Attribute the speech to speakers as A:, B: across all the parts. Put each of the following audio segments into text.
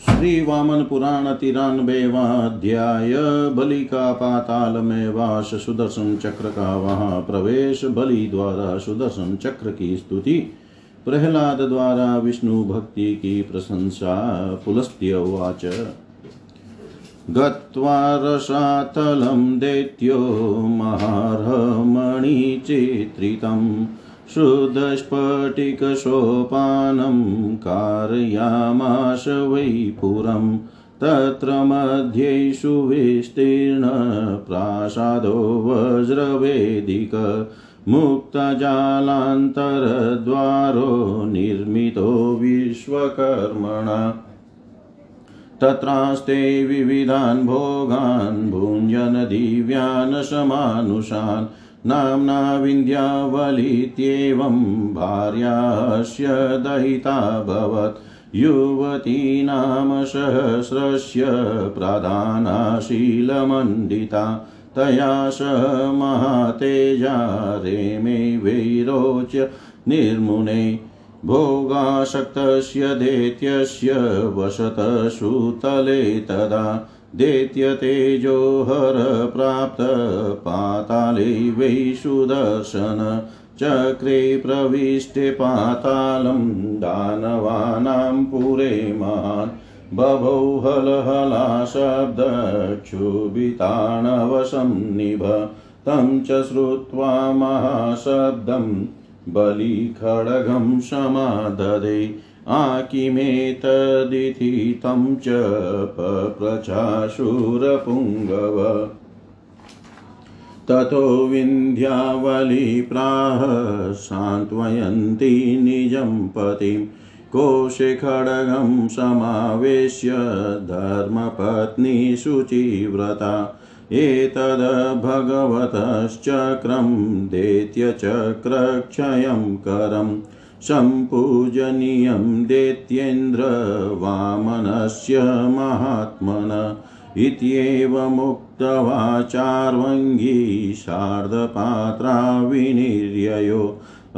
A: श्री वामन पुराण तिरानबेवा अध्याय बलि का पाताल में वास सुदर्शन चक्र का वहाँ प्रवेश बलि द्वारा सुदर्शन चक्र की स्तुति प्रहलाद द्वारा विष्णु भक्ति की प्रशंसा पुलस्त्य उवाच। गत्वा रसातलं दैत्यो महार्हमणिचित्रितं शुद्धस्फटिकसोपानं कारयामाश वै पुरं तत्र मध्ये सुविस्तीर्णप्रासादो वज्रवेदिक, मुक्तजालान्तरद्वारो निर्मितो विश्वकर्मणा। तत्रास्ते विविधान् भोगान् भुञ्जन दिव्यान् समानुषान् नाम्ना विन्ध्यावलित्येवं भार्यास्य दयिताभवत् युवती नाम सहस्रस्य प्राधानाशीलमण्डिता। तया सह महातेजा रेमे वैरोच्य निर्मुने। भोगासक्तस्य दैत्यस्य वसतसुतले तदा दैत्यतेजोहर प्राप्त पाताले वै सुदर्शन चक्रे प्रविष्टे पातालं दानवानां पुरे महान् बभौ हलहला शब्दक्षुभिताणवशं निभ। तं च श्रुत्वा महाशब्दम् बलिखड्गं समाददे आकिमेतदिति तं च पप्रचाशूरपुङ्गव ततो विन्ध्यावलिप्राह सान्त्वयन्ती निजं पतिं कोशे खड्गं समावेश्य धर्मपत्नी शुचिव्रता एतद्भगवतश्चक्रं दैत्यचक्रक्षयं करं सम्पूजनीयं दैत्येन्द्रवामनस्य महात्मन इत्येवमुक्तवाचार्वङ्गी शार्दपात्रा विनिर्ययो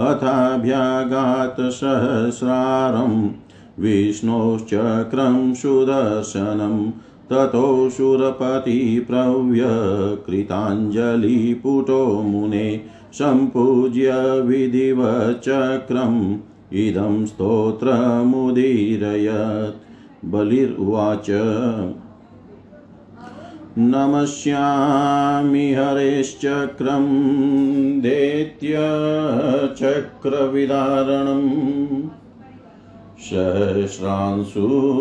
A: अथाभ्यागातसहस्रारं विष्णोश्चक्रं सुदर्शनम् ततो शूरपतिप्रव्यकृताञ्जलिपुटो मुने सम्पूज्य विधिवचक्रम्। इदं स्तोत्रमुदीरयत्। बलिर्वाच। नमस्यामि हरेश्चक्रं दैत्यचक्रविदारणम्। सहस्रांशु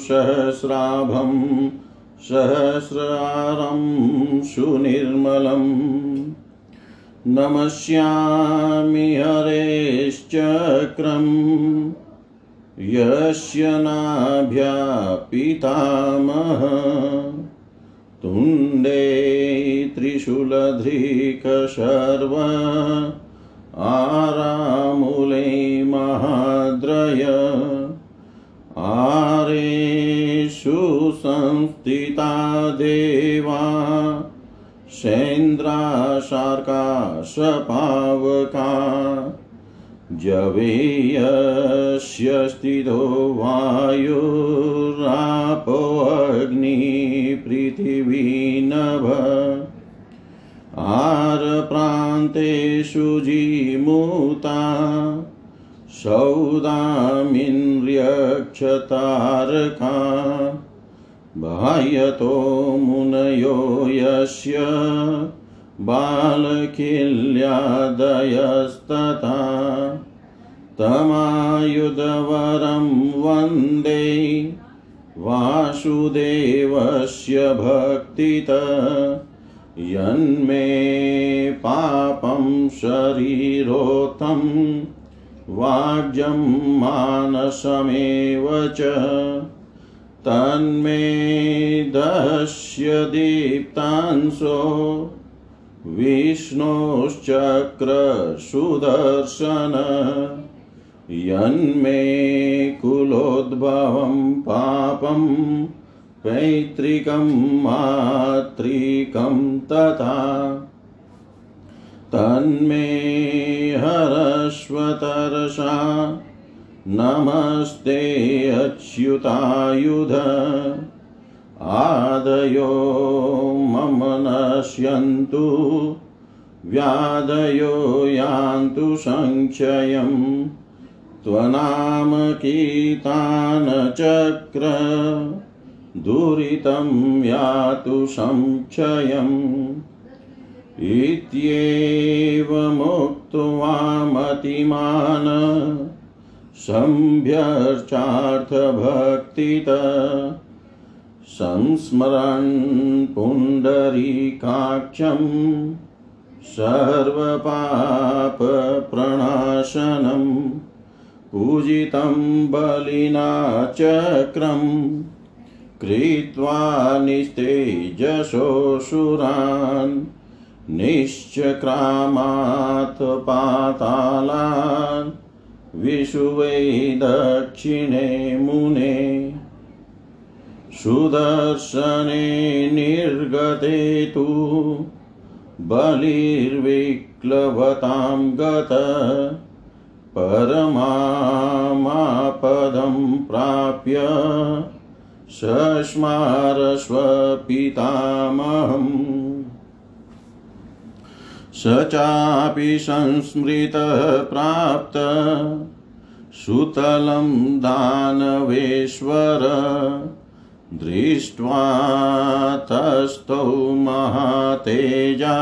A: सहस्राभं सहस्रारं सुनिर्मलम् नमस्यामि हरेश्चक्रं यस्य नाभ्यापितामह। तुण्डे त्रिशूलधृकशर्व। आरामूले महाद्रय। आरेषु संस्थिता देवा। सेन्द्राशार्काशपावका जवेयस्य स्थितो वायुरापोऽग्निपृथिवी नभ आरप्रान्तेषु जीमूता सौदामिन्द्र्यक्षतारका बाह्यतो मुनयो यस्य बालकिल्यादयस्तथा तमायुधवरं वंदे वासुदेवस्य भक्तित यन्मे पापं शरीरोत्थं वाज्यं मानसमेव च तन्मे दस्य दीप्तांसो विष्णोश्चक्रसुदर्शन। यन्मे कुलोद्भवं पापं पैतृकं मातृकं तथा। तन्मे हरस्वतरसा नमस्ते अच्युतायुध। आदयो मम नश्यन्तु व्याधयो यान्तु सङ्क्षयम् त्वनामकीर्तानचक्र दुरितं यातु संक्षयम् इत्येवमुक्त्वा मतिमान सम्भ्यर्चार्थभक्तित। संस्मरन् पुण्डरीकाक्षं सर्वपापप्रणाशनं पूजितं बलिना चक्रं कृत्वा निस्तेजसोऽसुरान् निश्चक्रामात् पातालान् विषुवै दक्षिणे मुने सुदर्शने निर्गते तु बलिर्विक्लवतां गत परमामापदं प्राप्य सस्मारस्वपितामहम् स चापि संस्मृतः प्राप्त सुतलं दानवेश्वर। दृष्ट्वा तस्थौ महातेजा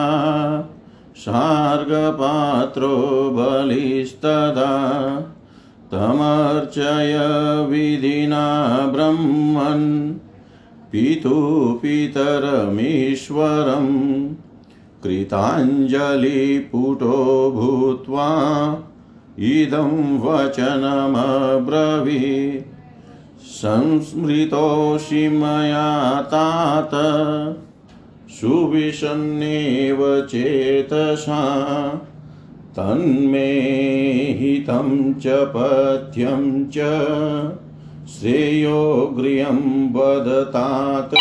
A: सार्गपात्रो बलिस्तदा तमर्चय विधिना ब्रह्मन् पितुपितरमीश्वरम् कृताञ्जलिपुटो भूत्वा इदं वचनमब्रवीत्। संस्मृतोऽसि मया तात सुविशन्नेव चेतसा तन्मे हितं च पथ्यं च श्रेयो गृहं वदतात।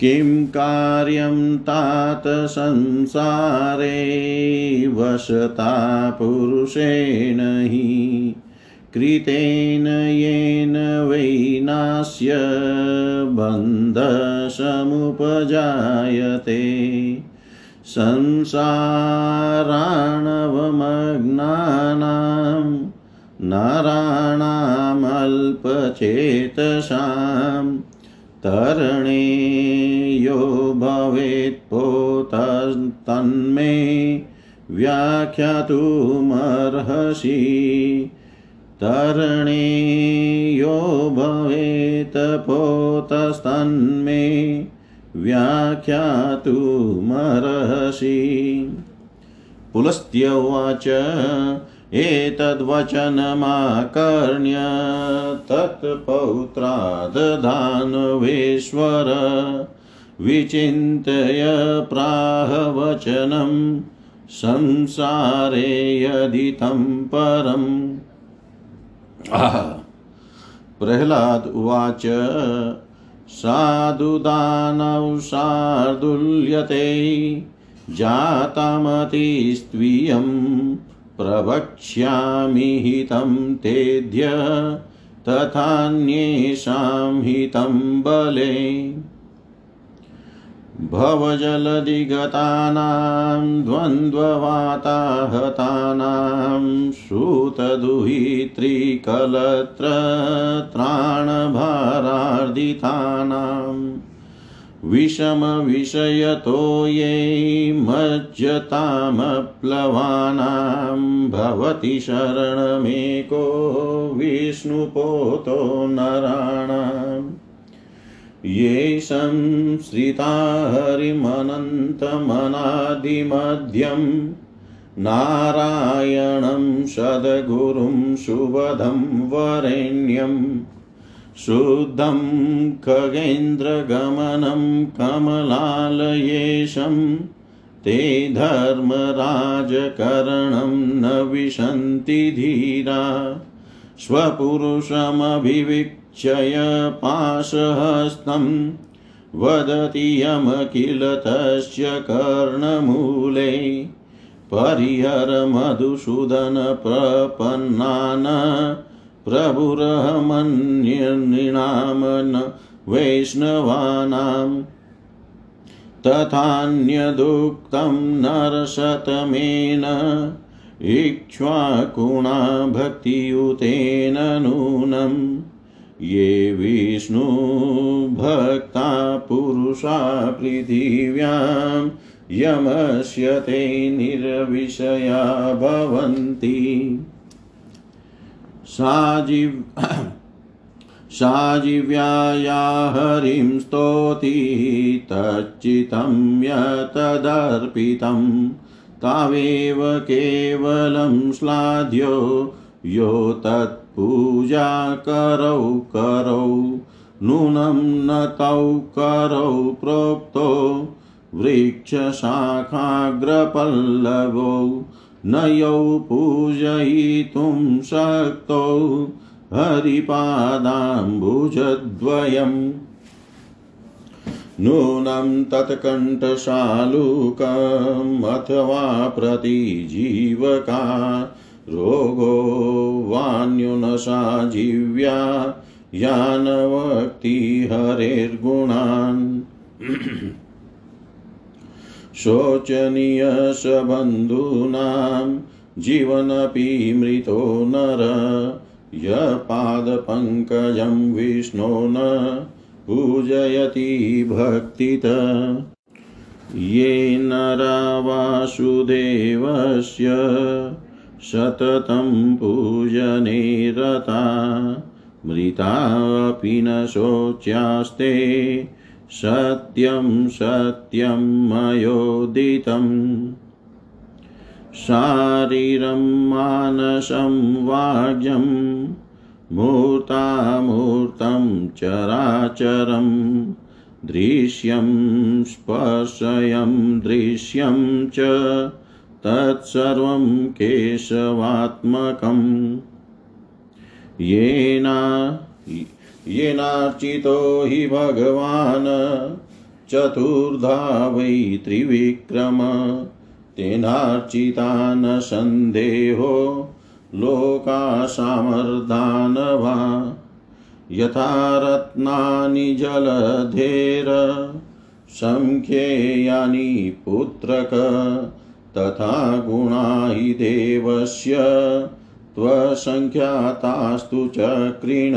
A: किं कार्यं तात संसारे वसता पुरुषेण हि कृतेन येन वै नास्य बन्धसमुपजायते। संसाराणवमग्नानां नराणामल्पचेतसाम् तरणे यो भवेत्पोतस्तन्मे व्याख्यातुमर्हसि। तरणे यो भवेत् पोतस्तन्मे व्याख्यातुमर्हसि। पुलस्त्य उवाच एतद्वचनमाकर्ण्य तत्पौत्रादधानवेश्वर। विचिन्तय प्राहवचनं संसारे यदितं परम्। प्रह्लाद उवाच, साधुदानौ शार्दुल्यते जातमतिस्त्वियम् प्रवक्ष्यामि हितं तेद्य, तथान्येषां हितं बले। भवजलदिगतानां द्वन्द्ववाताहतानां श्रुतदुहित्रिकलत्रत्राणभारार्दितानां। विषमविषयतो ये मज्जतामप्लवानां भवति शरणमेको विष्णुपोतो नराणाम्। ये संश्रिता हरिमनन्तमनादिमध्यं नारायणं सद्गुरुं सुबधं वरेण्यम् शुद्धं खगेन्द्रगमनं कमलालयेशं ते धर्मराजकरणं न विशन्ति धीरा स्वपुरुषमभिवीक्षय पाशहस्तं वदति यमखिल तस्य कर्णमूले परिहर मधुसूदन प्रपन्नान् प्रभुरहमन्यनृणां वैष्णवानां तथान्यदुक्तं नरशतमेन इक्ष्वाकुणा भक्तियुतेन नूनम् ये विष्णुभक्ता पुरुषा पृथिव्यां यमस्य ते निर्विषया भवन्ति। साजिव् साजिव्याया हरिं स्तोति तच्चितं यतदर्पितं। तावेव केवलं श्लाघ्यो यो तत्पूजा करौ करौ। नूनं न तौ करौ प्रोक्तो। वृक्षशाखाग्रपल्लवौ। न यौ पूजयितुं शक्तौ। हरिपादाम्बुजद्वयम्। नूनं तत्कण्ठशालुकम् प्रतिजीवका। रोगो वान्युनशा जीव्या यानवक्ति हरेर्गुणान्। शोचनीयसबन्धूनां जीवनपि मृतो नर, यपादपङ्कजं विष्णो न, पूजयति भक्तित। ये नरा वासुदेवस्य सततं पूजने रता मृतापि न शोच्यास्ते, सत्यं सत्यं मयोदितम् शारीरं, मानसं वाग्यं मूर्तामूर्तं, चराचरं, दृश्यं, स्पर्शयं, दृश्यं च तत्सर्वं केशवात्मकम्। येना, येनार्चितो हि भगवान् चतुर्धा वै त्रिविक्रम तेनार्चिता न सन्देहो लोकासामर्दानवा यथा रत्नानि जलधेर सङ्ख्येयानि पुत्रक तथा गुणा हि देवस्य त्वसङ्ख्यातास्तु चक्रिण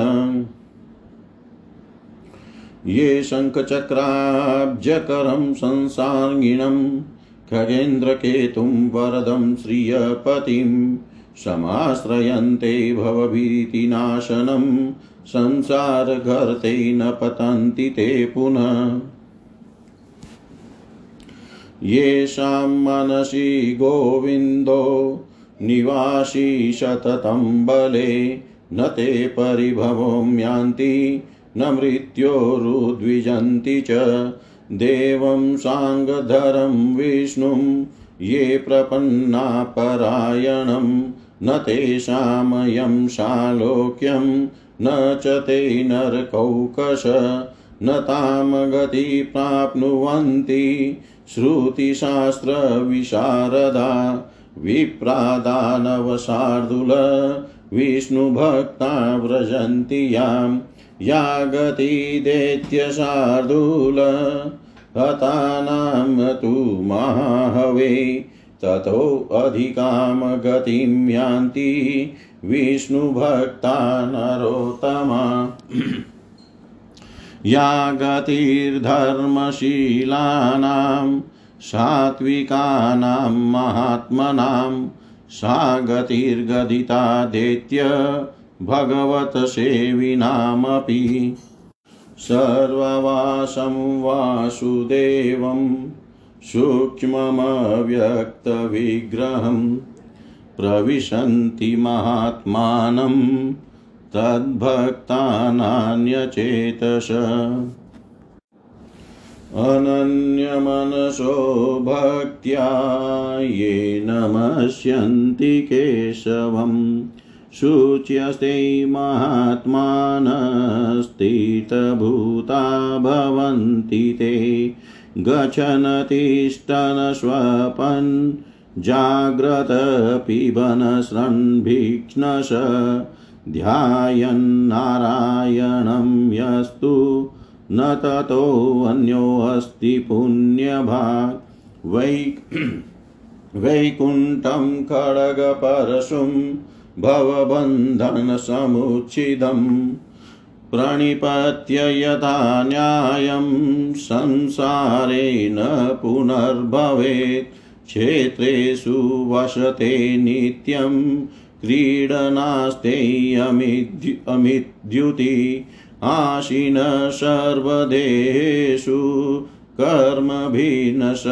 A: ये शङ्खचक्राब्जकरं संसार्गिणं, खगेन्द्रकेतुं वरदं श्रियपतिं, समाश्रयन्ते भवभीतिनाशनं संसारगर्ते न पतन्ति ते पुनः। येषां मनसि गोविन्दो निवासी सततं बले, न ते परिभवं यान्ति न मृत्योरुद्विजन्ति च। देवं साङ्गधरं विष्णुं, ये प्रपन्ना परायणं, न तेषामयं सालोक्यं न च ते नरकौकश। न तां गति प्राप्नुवन्ति। श्रुतिशास्त्रविशारदा, विप्रादानवशार्दूल, विष्णुभक्ता व्रजन्ति यां या गतिदेत्यशार्दूल हतानां तु महाहवे ततोऽधिकां गतिं यान्ति। विष्णुभक्ता नरोत्तमा। या गतिर्धर्मशीलानां सात्विकानां महात्मनां सा गतिर्गदिता दैत्य भगवतसेविनामपि। सर्ववासं वासुदेवं सूक्ष्ममव्यक्तविग्रहं प्रविशन्ति महात्मानं तद्भक्तानान्यचेतस अनन्यमनसो भक्त्या ये नमस्यन्ति केशवम्। शुच्यस्ते महात्मानस्थितभूता भवन्ति ते। गच्छन् तिष्ठन् ध्यायन्नारायणं यस्तु। न ततोऽन्योऽस्ति पुण्यभाग्। वै वैकुण्ठं खड्गपरशुं भवबन्धनसमुच्छिदम् प्रणिपत्य यथा न्यायं संसारे न पुनर्भवेत्। क्षेत्रेषु वसते नित्यं क्रीडनास्तेऽमिद्युति आशिन सर्वदेहेषु कर्मभिः न स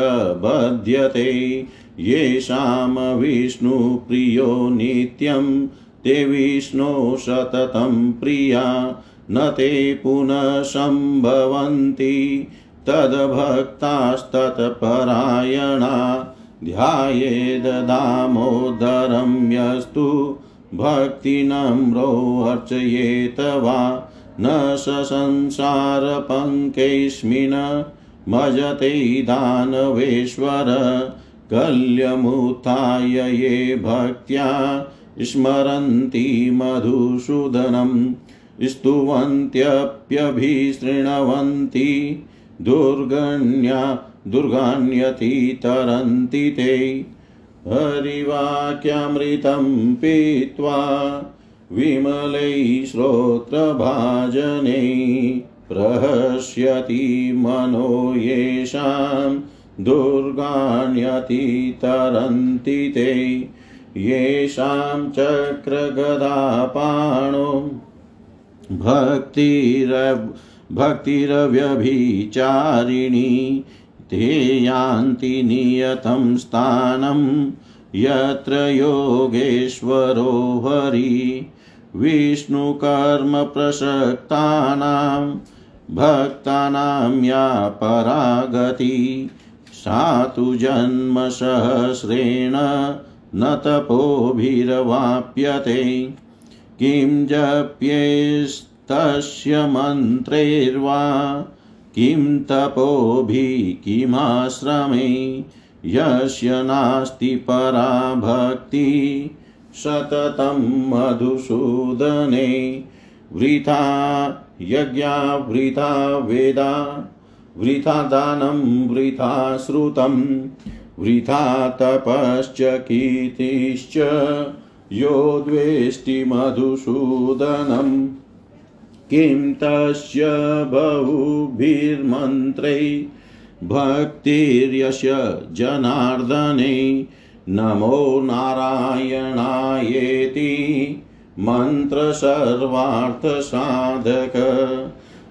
A: बध्यते येषां विष्णुप्रियो नित्यं, ते विष्णो सततं प्रिया, न ते पुनः सम्भवन्ति तद्भक्तास्तत्परायणा ध्यायेददामोदरं यस्तु भक्तिनम्रोऽर्चयेत वा न स संसारपङ्केऽस्मिन् मजते दानवेश्वर कल्यमुत्थाय ये भक्त्या स्मरन्ति मधुसूदनं स्तुवन्त्यप्यभिशृण्वन्ति दुर्गण्या दुर्गान्यति तरन्ति ते। हरिवाक्यामृतं पीत्वा विमलै श्रोत्रभाजने प्रहस्यति मनो येषां दुर्गाण्यति तरन्ति ते। येषां चक्रगदापाणो भक्तिरव भक्तिरव्यभिचारिणी ते यान्ति नियतं स्थानं यत्र योगेश्वरो हरि। विष्णुकर्मप्रसक्तानां भक्तानां या परागति। सा तु जन्मसहस्रेण न तपोभिरवाप्यते। किं जप्येस्तस्य मन्त्रैर्वा किं तपोभिः किमाश्रमे? यस्य नास्ति परा भक्ति सततं मधुसूदने। वृथा यज्ञा, वृथा वेदा, वृथा दानं, वृथा श्रुतं, वृथा तपश्च कीर्तिश्च यो द्वेष्टि मधुसूदनम् किं तस्य बहुभिर्मन्त्रै भक्तिर्यस्य जनार्दने? नमो नारायणायेति मन्त्रसर्वार्थसाधक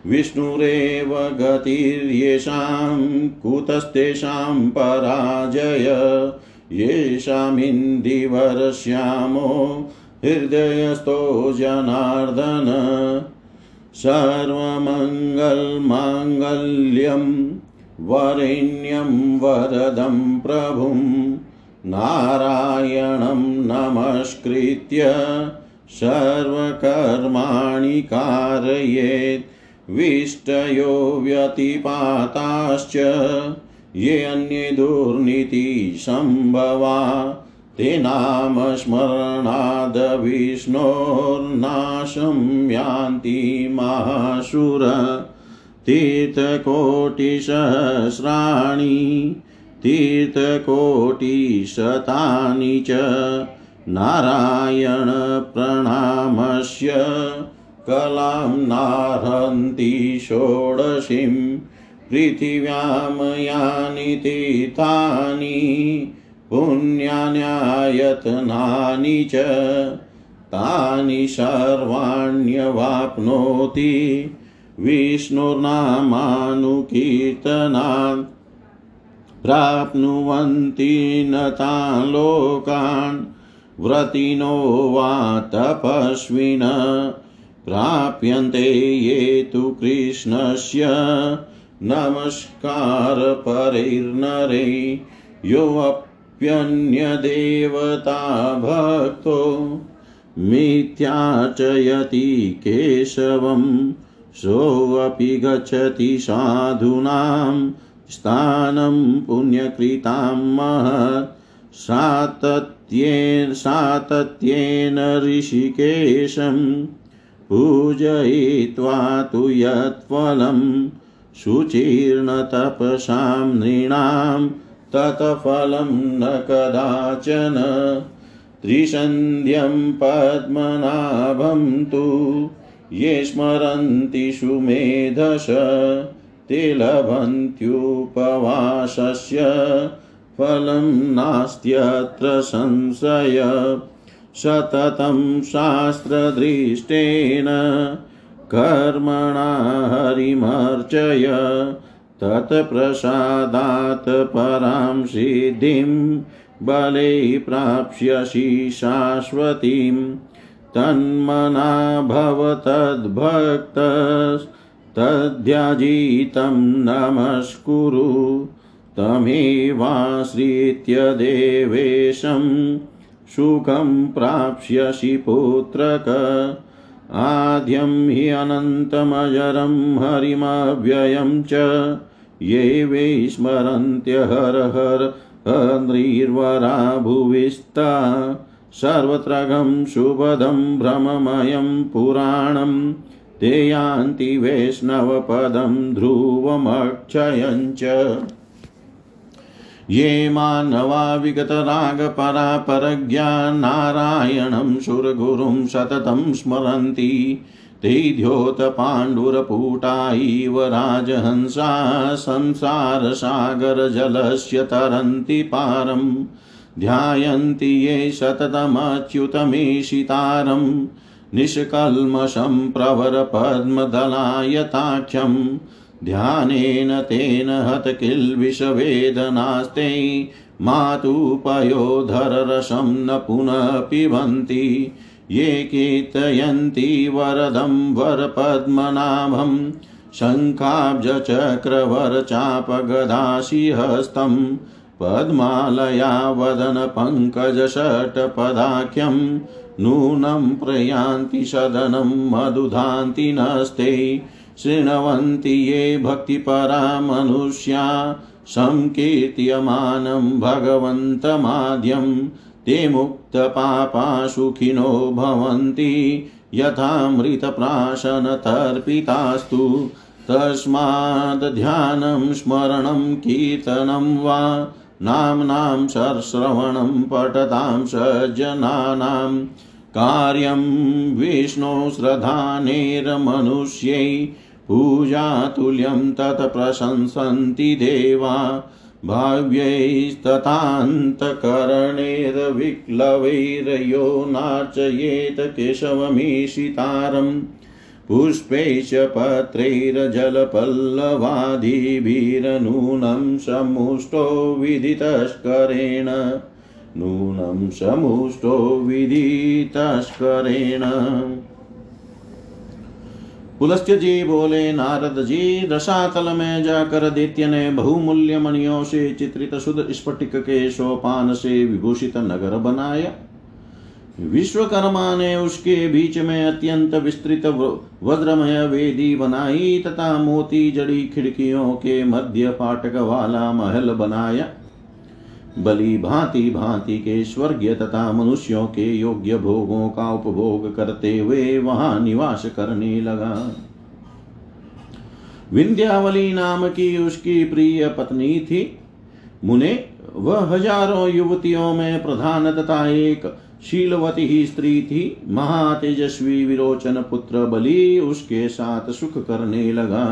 A: विष्णुरेव गतिर्येषां कुतस्तेषां पराजय। येषामिन्दिवरश्यामो हृदयस्थो जनार्दन। सर्वमङ्गलमाङ्गल्यं वरेण्यं वरदं प्रभुं नारायणं नमस्कृत्य सर्वकर्माणि कारयेत् विष्टयो व्यतिपाताश्च ये अन्ये दुर्नीतिसम्भवा ते नामस्मरणाद्विष्णोर्नाशं यान्ति महासुर तीर्थकोटिसहस्राणि तीर्थकोटिशतानि च। नारायणप्रणामस्य कलां नार्हन्ति षोडशीं पृथिव्यां यानि तीर्थानि। पुण्यान्यायतनानि च तानि सर्वाण्यवाप्नोति विष्णुर्नामानुकीर्तनात् प्राप्नुवन्ति न तान् लोकान् व्रतिनो वा तपस्विन प्राप्यन्ते ये तु कृष्णस्य नमस्कारपरैर्नरे योऽप्यन्यदेवता भक्तो मिथ्याचयति केशवं, सोऽपि गच्छति साधूनां, स्थानं पुण्यकृतां महत्। सातत्येन सातत्येन ऋषिकेशं पूजयित्वा तु यत्फलं शुचीर्णतपसां नृणां तत्फलं न कदाचन त्रिसन्ध्यं पद्मनाभं तु ये स्मरन्ति सुमेधस ते लभन्त्युपवासस्य फलं नास्त्यत्र संशय सततं शास्त्रदृष्टेन कर्मणा हरिमर्चय तत्प्रसादात् परां सिद्धिं बले प्राप्स्यसि शाश्वतीं तन्मना भव तद्भक्तस्तद्याजितं नमस्कुरु। तमेवाश्रित्य देवेशं सुखं प्राप्स्यसि पुत्रक। आद्यं हि अनन्तमजरं हरिमव्ययं च। ये वै स्मरन्त्य हर हर भुविस्ता सर्वत्रगं शुभदं भ्रममयं पुराणं। ते यान्ति वैष्णवपदं ध्रुवमक्षयं च। ये मानवा विगतरागपरापरज्ञा नारायणं सुरगुरुं सततं स्मरन्ति। ते द्योतपाण्डुरपूटा इव राजहंसा संसारसागरजलस्य तरन्ति पारम् ध्यायन्ति ये सततमच्युतमीशितारं। निष्कल्मषं प्रवरपद्मदलायताख्यम् ध्यानेन तेन हतकिल्बिषवेदनास्ते मातुपयोधररसं न पुनः पिबन्ति ये कीर्तयन्ति वरदं वरपद्मनाभं, शङ्खाब्जचक्रवरचापगदाशिहस्तं पद्मालया वदनपङ्कजषट्पदाख्यं नूनं प्रयान्ति सदनं मधुधान्ति नस्ते शृण्वन्ति ये भक्तिपरा मनुष्या सङ्कीर्त्यमानं भगवन्तमाद्यं ते मुक्तपापा सुखिनो भवन्ति यथामृतप्राशनतर्पितास्तु तस्माद् ध्यानं स्मरणं कीर्तनं वा नाम्नां सरश्रवणं पठतां सज्जनानां कार्यं विष्णुश्रधानेर्मनुष्यै पूजातुल्यं तत्प्रशंसन्ति देवा भाव्यैस्तथान्तकरणैर्विक्लवैर्यो नार्चयेत केशवमीशितारम् पुष्पैश्च पत्रैर्जलपल्लवादिभिरनूनं समुष्टो विदितस्करेण नूनं समुष्टो विदितस्करेण। पुलस्त्य जी बोले नारद जी रसातल में जाकर दैत्य ने बहुमूल्य मणियों से चित्रित शुद्ध स्फटिक के सोपान से विभूषित नगर बनाया। विश्वकर्मा ने उसके बीच में अत्यंत विस्तृत वज्रमय वेदी बनाई तथा मोती जड़ी खिड़कियों के मध्य फाटक वाला महल बनाया। बलि भांति भांति के स्वर्गीय तथा मनुष्यों के योग्य भोगों का उपभोग करते हुए वहाँ निवास करने लगा। विंध्यावली नाम की उसकी प्रिय पत्नी थी। मुने, वह हज़ारों युवतियों में प्रधान तथा एक शीलवती ही स्त्री थी। महातेजस्वी विरोचन पुत्र बलि उसके साथ सुख करने लगा।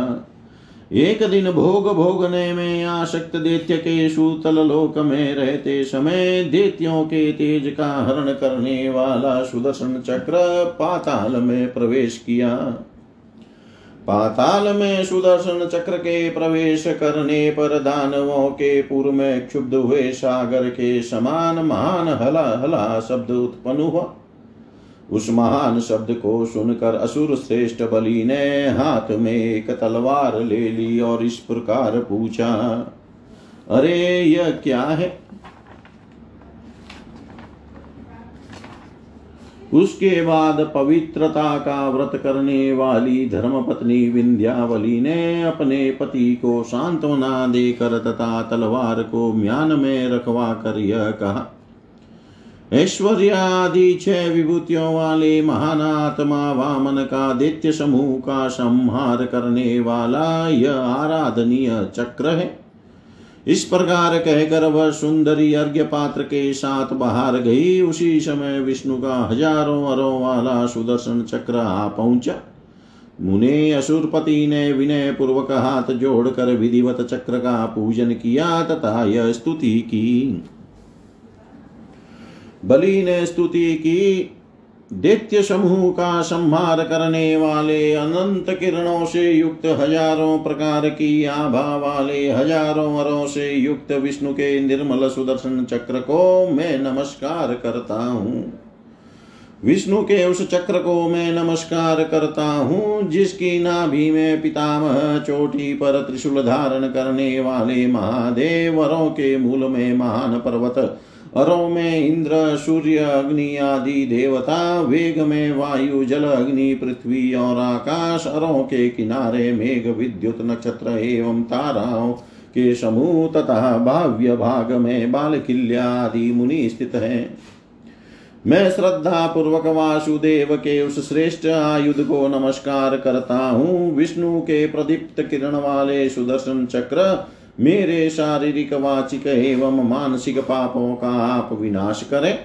A: एक दिन भोग भोगने में आसक्त दैत्य के सूतल लोक में रहते समय दैत्यों के तेज का हरण करने वाला सुदर्शन चक्र पाताल में प्रवेश किया। पाताल में सुदर्शन चक्र के प्रवेश करने पर दानवों के पूर्व में क्षुब्ध हुए सागर के समान महान हला हला शब्द उत्पन्न हुआ। उस महान शब्द को सुनकर असुर श्रेष्ठ बलि ने हाथ में एक तलवार ले ली और इस प्रकार पूछा, अरे, यह क्या है? उसके बाद पवित्रता का व्रत करने वाली धर्मपत्नी विंध्यावली ने अपने पति को सांत्वना देकर तथा तलवार को म्यान में रखवा कर यह कहा ऐश्वर्यादि छह विभूतियों वाले महान आत्मा वामन का दैत्य समूह का संहार करने वाला यह आराधनीय चक्र है। इस प्रकार कहकर वह सुंदरी अर्घ्य पात्र के साथ बाहर गई। उसी समय विष्णु का हज़ारों अरों वाला सुदर्शन चक्र आ पहुँचा। मुने असुरपति ने विनय पूर्वक हाथ जोड़कर विधिवत चक्र का पूजन किया तथा यह स्तुति की। बलि ने स्तुति की, दैत्य समूह का संहार करने वाले अनंत किरणों से युक्त हज़ारों प्रकार की आभा वाले हज़ारों वरों से युक्त विष्णु के निर्मल सुदर्शन चक्र को मैं नमस्कार करता हूँ। विष्णु के उस चक्र को मैं नमस्कार करता हूँ, जिसकी नाभि में पितामह चोटी पर त्रिशूल धारण करने वाले महादेव वरों के मूल में महान पर्वत अरों में इंद्र, सूर्य, अग्नि आदि देवता, वेग में वायु, जल, अग्नि, पृथ्वी और आकाश अरों के किनारे मेघ, विद्युत, नक्षत्र एवं ताराओं के समूह तथा भाव्य भाग में बाल किल्या आदि मुनि स्थित है। मैं श्रद्धा पूर्वक वासुदेव के उस श्रेष्ठ आयुध को नमस्कार करता हूँ। विष्णु के प्रदीप्त किरण वाले सुदर्शन चक्र मेरे शारीरिक, वाचिक एवं मानसिक पापों का आप विनाश करें।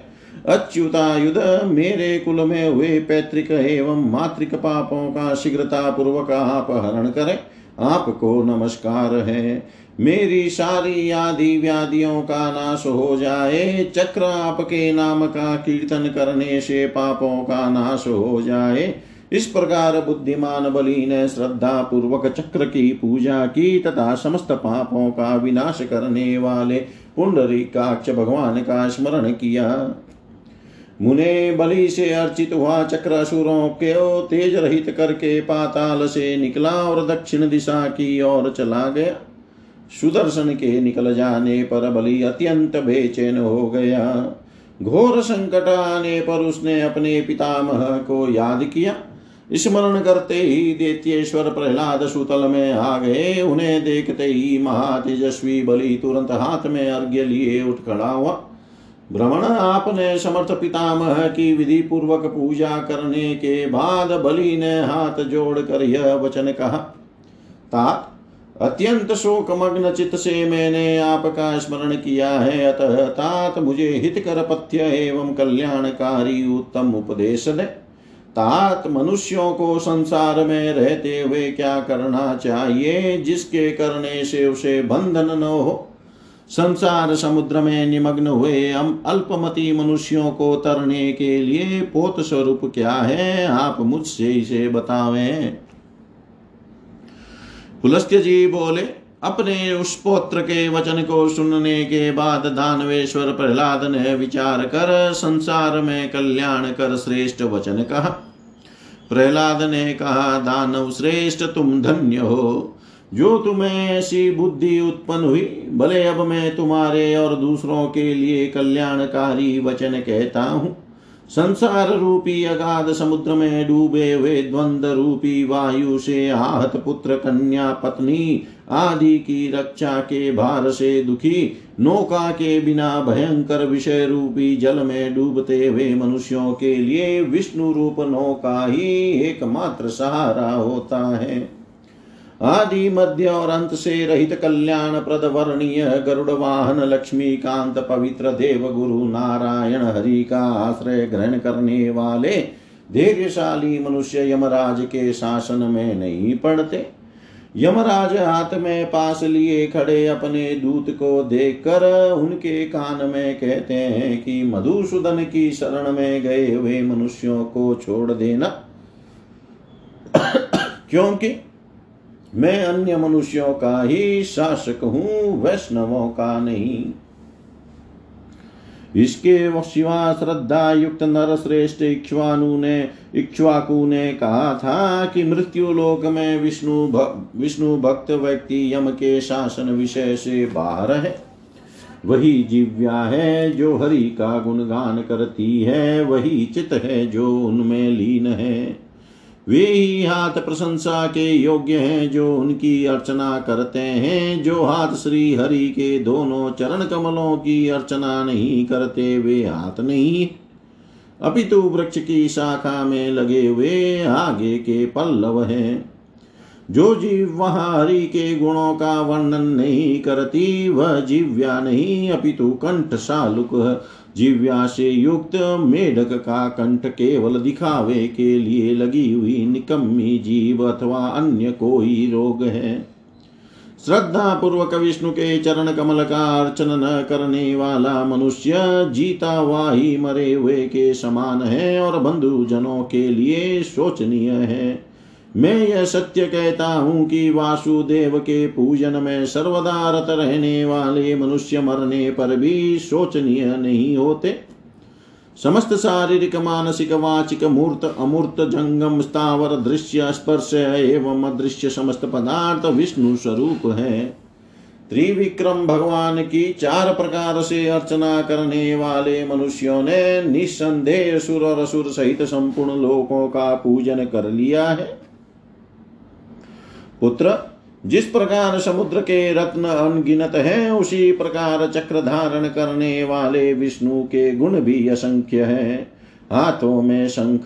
A: अच्युतायुध, मेरे कुल में हुए पैतृक एवं मातृक पापों का शीघ्रता पूर्वक आप हरण करें। आपको नमस्कार है। मेरी सारी आदि व्याधियों का नाश हो जाए। चक्र आपके नाम का कीर्तन करने से पापों का नाश हो जाए। इस प्रकार बुद्धिमान बलि ने श्रद्धा पूर्वक चक्र की पूजा की तथा समस्त पापों का विनाश करने वाले काक्ष भगवान का स्मरण किया। मुने बलि से अर्चित हुआ चक्र असुरों के तेज रहित करके पाताल से निकला और दक्षिण दिशा की ओर चला गया। सुदर्शन के निकल जाने पर बलि अत्यंत बेचैन हो गया। घोर संकट आने पर उसने अपने पितामह को याद किया। स्मरण करते ही देत्येश्वर प्रहलाद सुतल में आ गए उन्हें देखते ही महातेजस्वी बलि तुरंत हाथ में अर्घ्य लिए उठ खड़ा हुआ। भ्रमण आपने समर्थ पितामह की विधि पूर्वक पूजा करने के बाद बलि ने हाथ जोड़कर यह वचन कहा। तात, अत्यंत शोक मग्न चित्त से मैंने आपका स्मरण किया है। अतः तात, मुझे हित कर पथ्य एवं कल्याणकारी उत्तम उपदेश दे। तात मनुष्यों को संसार में रहते हुए क्या करना चाहिए, जिसके करने से उसे बंधन न हो? संसार समुद्र में निमग्न हुए हम अल्पमति मनुष्यों को तरने के लिए पोत स्वरूप क्या है? आप मुझसे इसे बतावे। पुलस्त्य जी बोले अपने उस पोत्र के वचन को सुनने के बाद दानवेश्वर प्रहलाद ने विचार कर संसार में कल्याण कर श्रेष्ठ वचन कहा। प्रहलाद ने कहा, दानव श्रेष्ठ, तुम धन्य हो। जो तुम्हें ऐसी बुद्धि उत्पन्न हुई, भले अब मैं तुम्हारे और दूसरों के लिए कल्याणकारी वचन कहता हूँ। संसार रूपी अगाध समुद्र में डूबे हुए द्वंद रूपी वायु से आहत पुत्र कन्या पत्नी आदि की रक्षा के भार से दुखी, नौका के बिना भयंकर विषय रूपी जल में डूबते हुए मनुष्यों के लिए विष्णु रूप नौका ही एकमात्र सहारा होता है। आदि मध्य और अंत से रहित कल्याण प्रद वर्णीय गरुड़ वाहन लक्ष्मी कांत पवित्र देव गुरु नारायण हरि का आश्रय ग्रहण करने वाले धैर्यशाली मनुष्य यमराज के शासन में नहीं पड़ते यमराज हाथ में पास लिए खड़े अपने दूत को देखकर उनके कान में कहते हैं कि मधुसूदन की शरण में गए हुए मनुष्यों को छोड़ देना। क्योंकि मैं अन्य मनुष्यों का ही शासक हूँ, वैष्णवों का नहीं। इसके सिवा श्रद्धा युक्त नर श्रेष्ठ इक्ष्वानु ने इक्ष्वाकु ने कहा था कि मृत्यु लोक में विष्णु विष्णु भक्त व्यक्ति यम के शासन विषय से बाहर है। वही जिव्या है जो हरि का गुणगान करती है, वही चित है जो उनमें लीन है। वे ही हाथ प्रशंसा के योग्य हैं जो उनकी अर्चना करते हैं। जो हाथ श्री हरि के दोनों चरण कमलों की अर्चना नहीं करते, वे हाथ नहीं। अपितु वृक्ष की शाखा में लगे हुए आगे के पल्लव हैं। जो जीव वहाँ हरि के गुणों का वर्णन नहीं करती, वह जीव्या नहीं। अपितु कंठ शालुक जीव्या से युक्त मेढक का कंठ केवल दिखावे के लिए लगी हुई निकम्मी जीव अथवा अन्य कोई रोग है। श्रद्धा पूर्वक विष्णु के चरण कमल का अर्चन न करने वाला मनुष्य जीता वाही मरे हुए के समान है और बंधु जनों के लिए शोचनीय है। मैं यह सत्य कहता हूँ कि वासुदेव के पूजन में सर्वदा रत रहने वाले मनुष्य मरने पर भी शोचनीय नहीं होते। समस्त शारीरिक, मानसिक, वाचिक, मूर्त, अमूर्त, जंगम, स्थावर, दृश्य, स्पर्श एवं अदृश्य समस्त पदार्थ विष्णु स्वरूप है। त्रिविक्रम भगवान की चार प्रकार से अर्चना करने वाले मनुष्यों ने निस्संदेह सुर और असुर सहित संपूर्ण लोकों का पूजन कर लिया है। पुत्र, जिस प्रकार समुद्र के रत्न अनगिनत हैं, उसी प्रकार चक्र धारण करने वाले विष्णु के गुण भी असंख्य है। हाथों में शंख,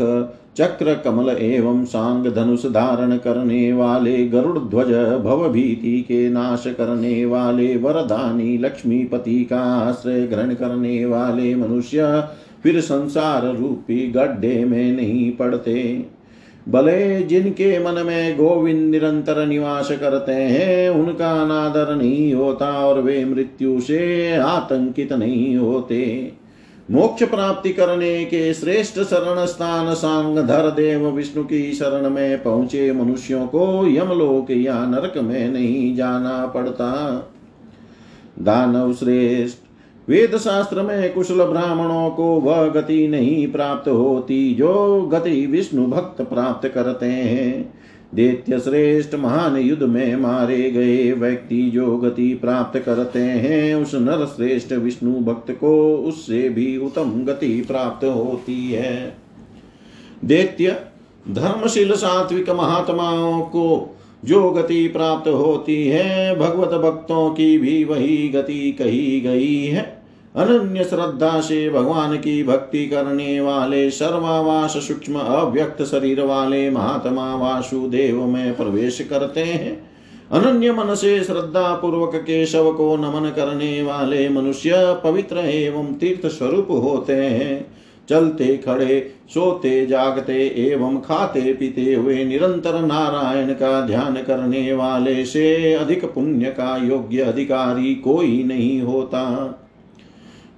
A: चक्र, कमल एवं सांग धनुष धारण करने वाले गरुड़ ध्वज भव भीति के नाश करने वाले वरदानी लक्ष्मीपति का आश्रय ग्रहण करने वाले मनुष्य, फिर संसार रूपी गड्ढे में नहीं पड़ते। भले जिनके मन में गोविंद निरंतर निवास करते हैं, उनका अनादर नहीं होता और वे मृत्यु से आतंकित नहीं होते। मोक्ष प्राप्ति करने के श्रेष्ठ शरण स्थान सांग धर देव विष्णु की शरण में पहुँचे मनुष्यों को यमलोक या नरक में नहीं जाना पड़ता। दानव श्रेष्ठ वेद शास्त्र में कुशल ब्राह्मणों को वह गति नहीं प्राप्त होती जो गति विष्णु भक्त प्राप्त करते हैं। दैत्य श्रेष्ठ महान युद्ध में मारे गए व्यक्ति जो गति प्राप्त करते हैं, उस नर श्रेष्ठ विष्णु भक्त को उससे भी उत्तम गति प्राप्त होती है। दैत्य, धर्मशील सात्विक महात्माओं को जो गति प्राप्त होती है, भगवत भक्तों की भी वही गति कही गई है। अनन्य श्रद्धा से भगवान की भक्ति करने वाले सर्वावास सूक्ष्म अव्यक्त शरीर वाले महात्मा वासुदेव में प्रवेश करते हैं। अनन्य मन से श्रद्धा पूर्वक केशव को नमन करने वाले मनुष्य पवित्र एवं तीर्थ स्वरूप होते हैं। चलते, खड़े, सोते, जागते एवं खाते, पीते हुए निरंतर नारायण का ध्यान करने वाले से अधिक पुण्य का योग्य अधिकारी कोई नहीं होता।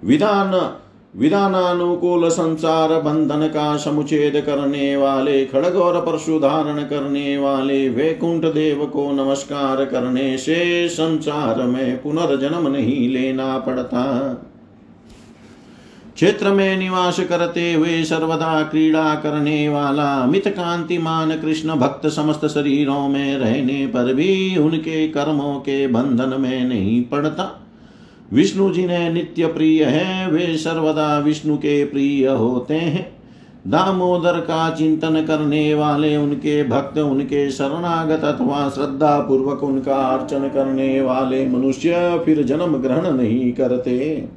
A: विधान, विधानानुकूल संसार बंधन का समुच्छेद करने वाले, खड़ग और परशु धारण करने वाले, वैकुंठ देव को नमस्कार करने से संसार में पुनर्जन्म नहीं लेना पड़ता। क्षेत्र में निवास करते हुए सर्वदा क्रीड़ा करने वाला अमित कांतिमान कृष्ण भक्त समस्त शरीरों में रहने पर भी उनके कर्मों के बंधन में नहीं पड़ता। विष्णु जिन्हें नित्य प्रिय है, वे सर्वदा विष्णु के प्रिय होते हैं। दामोदर का चिंतन करने वाले उनके भक्त, उनके शरणागत अथवा श्रद्धा पूर्वक उनका अर्चन करने वाले मनुष्य फिर जन्म ग्रहण नहीं करते।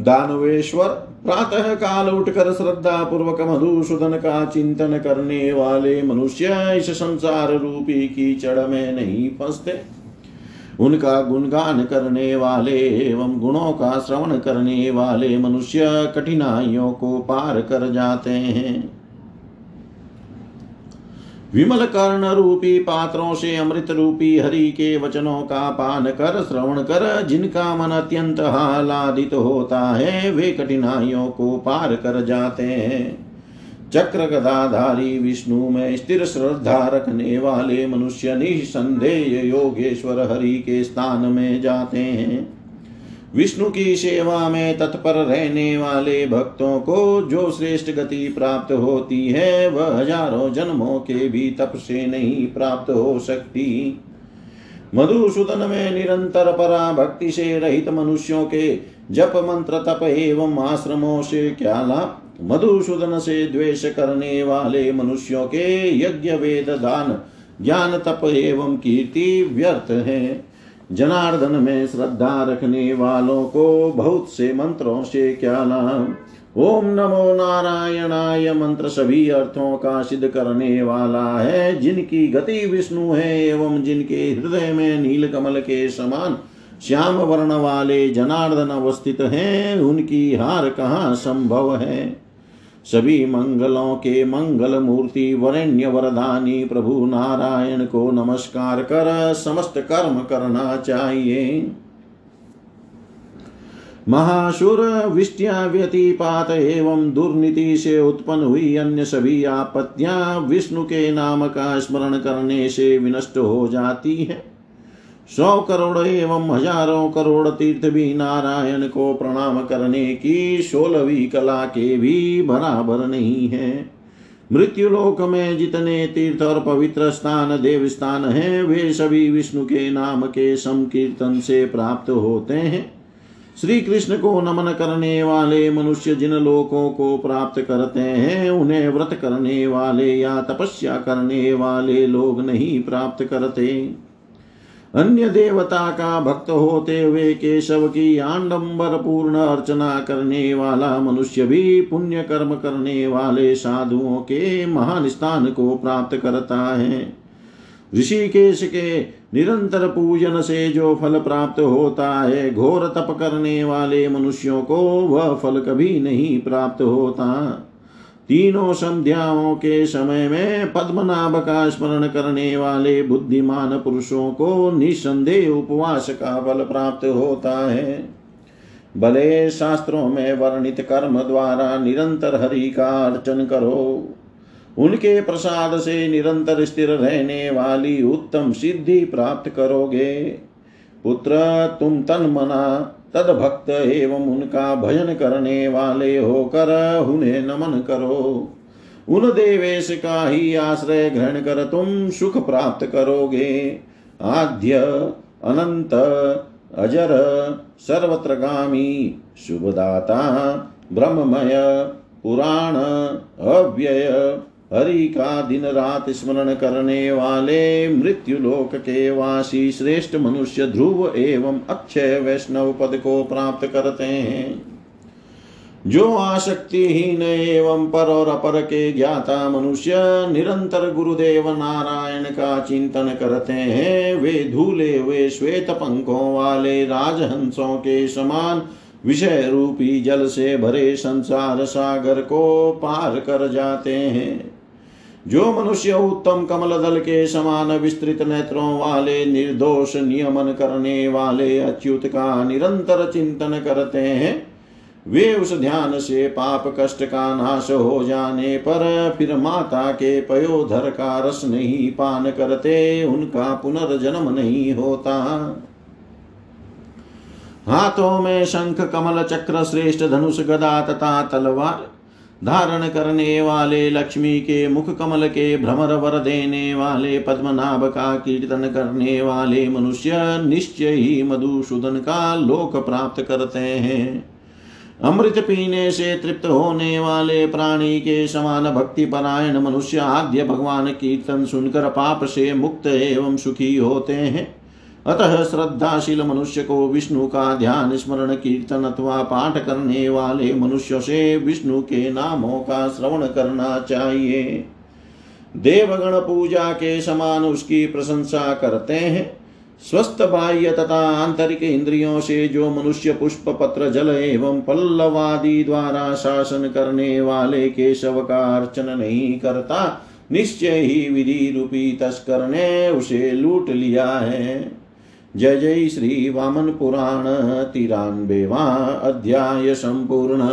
A: दानवेश्वर प्रातः काल उठकर श्रद्धा पूर्वक मधुसूदन का चिंतन करने वाले मनुष्य इस संसार रूपी की चढ़ में नहीं फंसते। उनका गुणगान करने वाले एवं गुणों का श्रवण करने वाले मनुष्य कठिनाइयों को पार कर जाते हैं। विमल कर्ण रूपी पात्रों से अमृत रूपी हरि के वचनों का पान कर, श्रवण कर, जिनका मन अत्यंत आह्लादित होता है, वे कठिनाइयों को पार कर जाते हैं। चक्र गदाधारी विष्णु में स्थिर श्रद्धा रखने वाले मनुष्य निसंदेह योगेश्वर हरि के स्थान में जाते हैं। विष्णु की सेवा में तत्पर रहने वाले भक्तों को जो श्रेष्ठ गति प्राप्त होती है, वह हज़ारों जन्मों के भी तप से नहीं प्राप्त हो सकती। मधुसूदन में निरंतर परा भक्ति से रहित मनुष्यों के जप मंत्र तप एवं आश्रमों से क्या लाभ? मधुसूदन से द्वेष करने वाले मनुष्यों के यज्ञ वेद दान, ज्ञान तप एवं कीर्ति व्यर्थ है। जनार्दन में श्रद्धा रखने वालों को बहुत से मंत्रों से क्या लाभ ओम नमो नारायणाय मंत्र सभी अर्थों का सिद्ध करने वाला है, जिनकी गति विष्णु है एवं जिनके हृदय में नील कमल के समान श्याम वर्ण वाले जनार्दन अवस्थित हैं, उनकी हार कहाँ संभव है? सभी मंगलों के मंगल मूर्ति, वरेण्य वरदानी, प्रभु नारायण को नमस्कार कर, समस्त कर्म करना चाहिए। महासुर विष्टिया व्यतिपात एवं दुर्नीति से उत्पन्न हुई अन्य सभी आपत्तियाँ विष्णु के नाम का स्मरण करने से विनष्ट हो जाती है। सौ करोड़ एवं हज़ारों करोड़ तीर्थ भी नारायण को प्रणाम करने की सोलहवीं कला के भी बराबर नहीं है। मृत्युलोक में जितने तीर्थ और पवित्र स्थान देव स्थान हैं, वे सभी विष्णु के नाम के संकीर्तन से प्राप्त होते हैं। श्री कृष्ण को नमन करने वाले मनुष्य जिन लोकों को प्राप्त करते हैं, उन्हें व्रत करने वाले या तपस्या करने वाले लोग नहीं प्राप्त करते। अन्य देवता का भक्त होते हुए केशव की आडंबर पूर्ण अर्चना करने वाला मनुष्य भी पुण्य कर्म करने वाले साधुओं के महान स्थान को प्राप्त करता है। ऋषिकेश के निरंतर पूजन से जो फल प्राप्त होता है, घोर तप करने वाले मनुष्यों को वह फल कभी नहीं प्राप्त होता। तीनों संध्याओं के समय में पद्मनाभ का स्मरण करने वाले बुद्धिमान पुरुषों को निसंदेह उपवास का फल प्राप्त होता है। भले शास्त्रों में वर्णित कर्म द्वारा निरंतर हरि का अर्चन करो। उनके प्रसाद से निरंतर स्थिर रहने वाली उत्तम सिद्धि प्राप्त करोगे। पुत्र, तुम तन मना। तद भक्त एवं उनका भजन करने वाले होकर उन्हें नमन करो। उन देवेश का ही आश्रय ग्रहण कर तुम सुख प्राप्त करोगे। आद्य, अनंत, अजर, सर्वत्रगामी, शुभदाता, ब्रह्ममय, पुराण, अव्यय। हरि का दिन रात स्मरण करने वाले मृत्यु लोक के वासी श्रेष्ठ मनुष्य ध्रुव एवं अक्षय वैष्णव पद को प्राप्त करते हैं। जो आसक्तिहीन एवं पर और अपर के ज्ञाता मनुष्य निरंतर गुरुदेव नारायण का चिंतन करते हैं, वे धूले हुए श्वेत पंखों वाले राजहंसों के समान विषय रूपी जल से भरे संसार सागर को पार कर जाते हैं। जो मनुष्य उत्तम कमल दल के समान विस्तृत नेत्रों वाले निर्दोष नियमन करने वाले अच्युत का निरंतर चिंतन करते हैं, वे उस ध्यान से पाप कष्ट का नाश हो जाने पर फिर माता के पयोधर का रस नहीं पान करते, उनका पुनर्जन्म नहीं होता। हाथों में शंख, कमल, चक्र, श्रेष्ठ धनुष, गदा तथा तलवार धारण करने वाले लक्ष्मी के मुख कमल के भ्रमर वर देने वाले पद्मनाभ का कीर्तन करने वाले मनुष्य निश्चय ही मधुसूदन का लोक प्राप्त करते हैं। अमृत पीने से तृप्त होने वाले प्राणी के समान भक्ति परायण मनुष्य आद्य भगवान कीर्तन सुनकर पाप से मुक्त एवं सुखी होते हैं। अतः श्रद्धाशील मनुष्य को विष्णु का ध्यान, स्मरण, कीर्तन अथवा पाठ करने वाले मनुष्य से विष्णु के नामों का श्रवण करना चाहिए। देवगण पूजा के समान उसकी प्रशंसा करते हैं। स्वस्थ बाह्य तथा आंतरिक इंद्रियों से जो मनुष्य पुष्प, पत्र, जल एवं पल्लवादि द्वारा शासन करने वाले केशव का अर्चन नहीं करता, निश्चय ही विधि रूपी तस्कर ने उसे लूट लिया है। जय जय श्री वामन पुराण तिरान्बेवा अध्याय सम्पूर्ण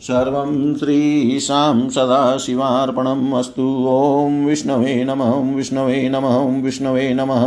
A: सर्वं श्रीशां सदाशिवार्पणम् अस्तु। ॐ विष्णवे नमः विष्णवे नमः विष्णवे नमः।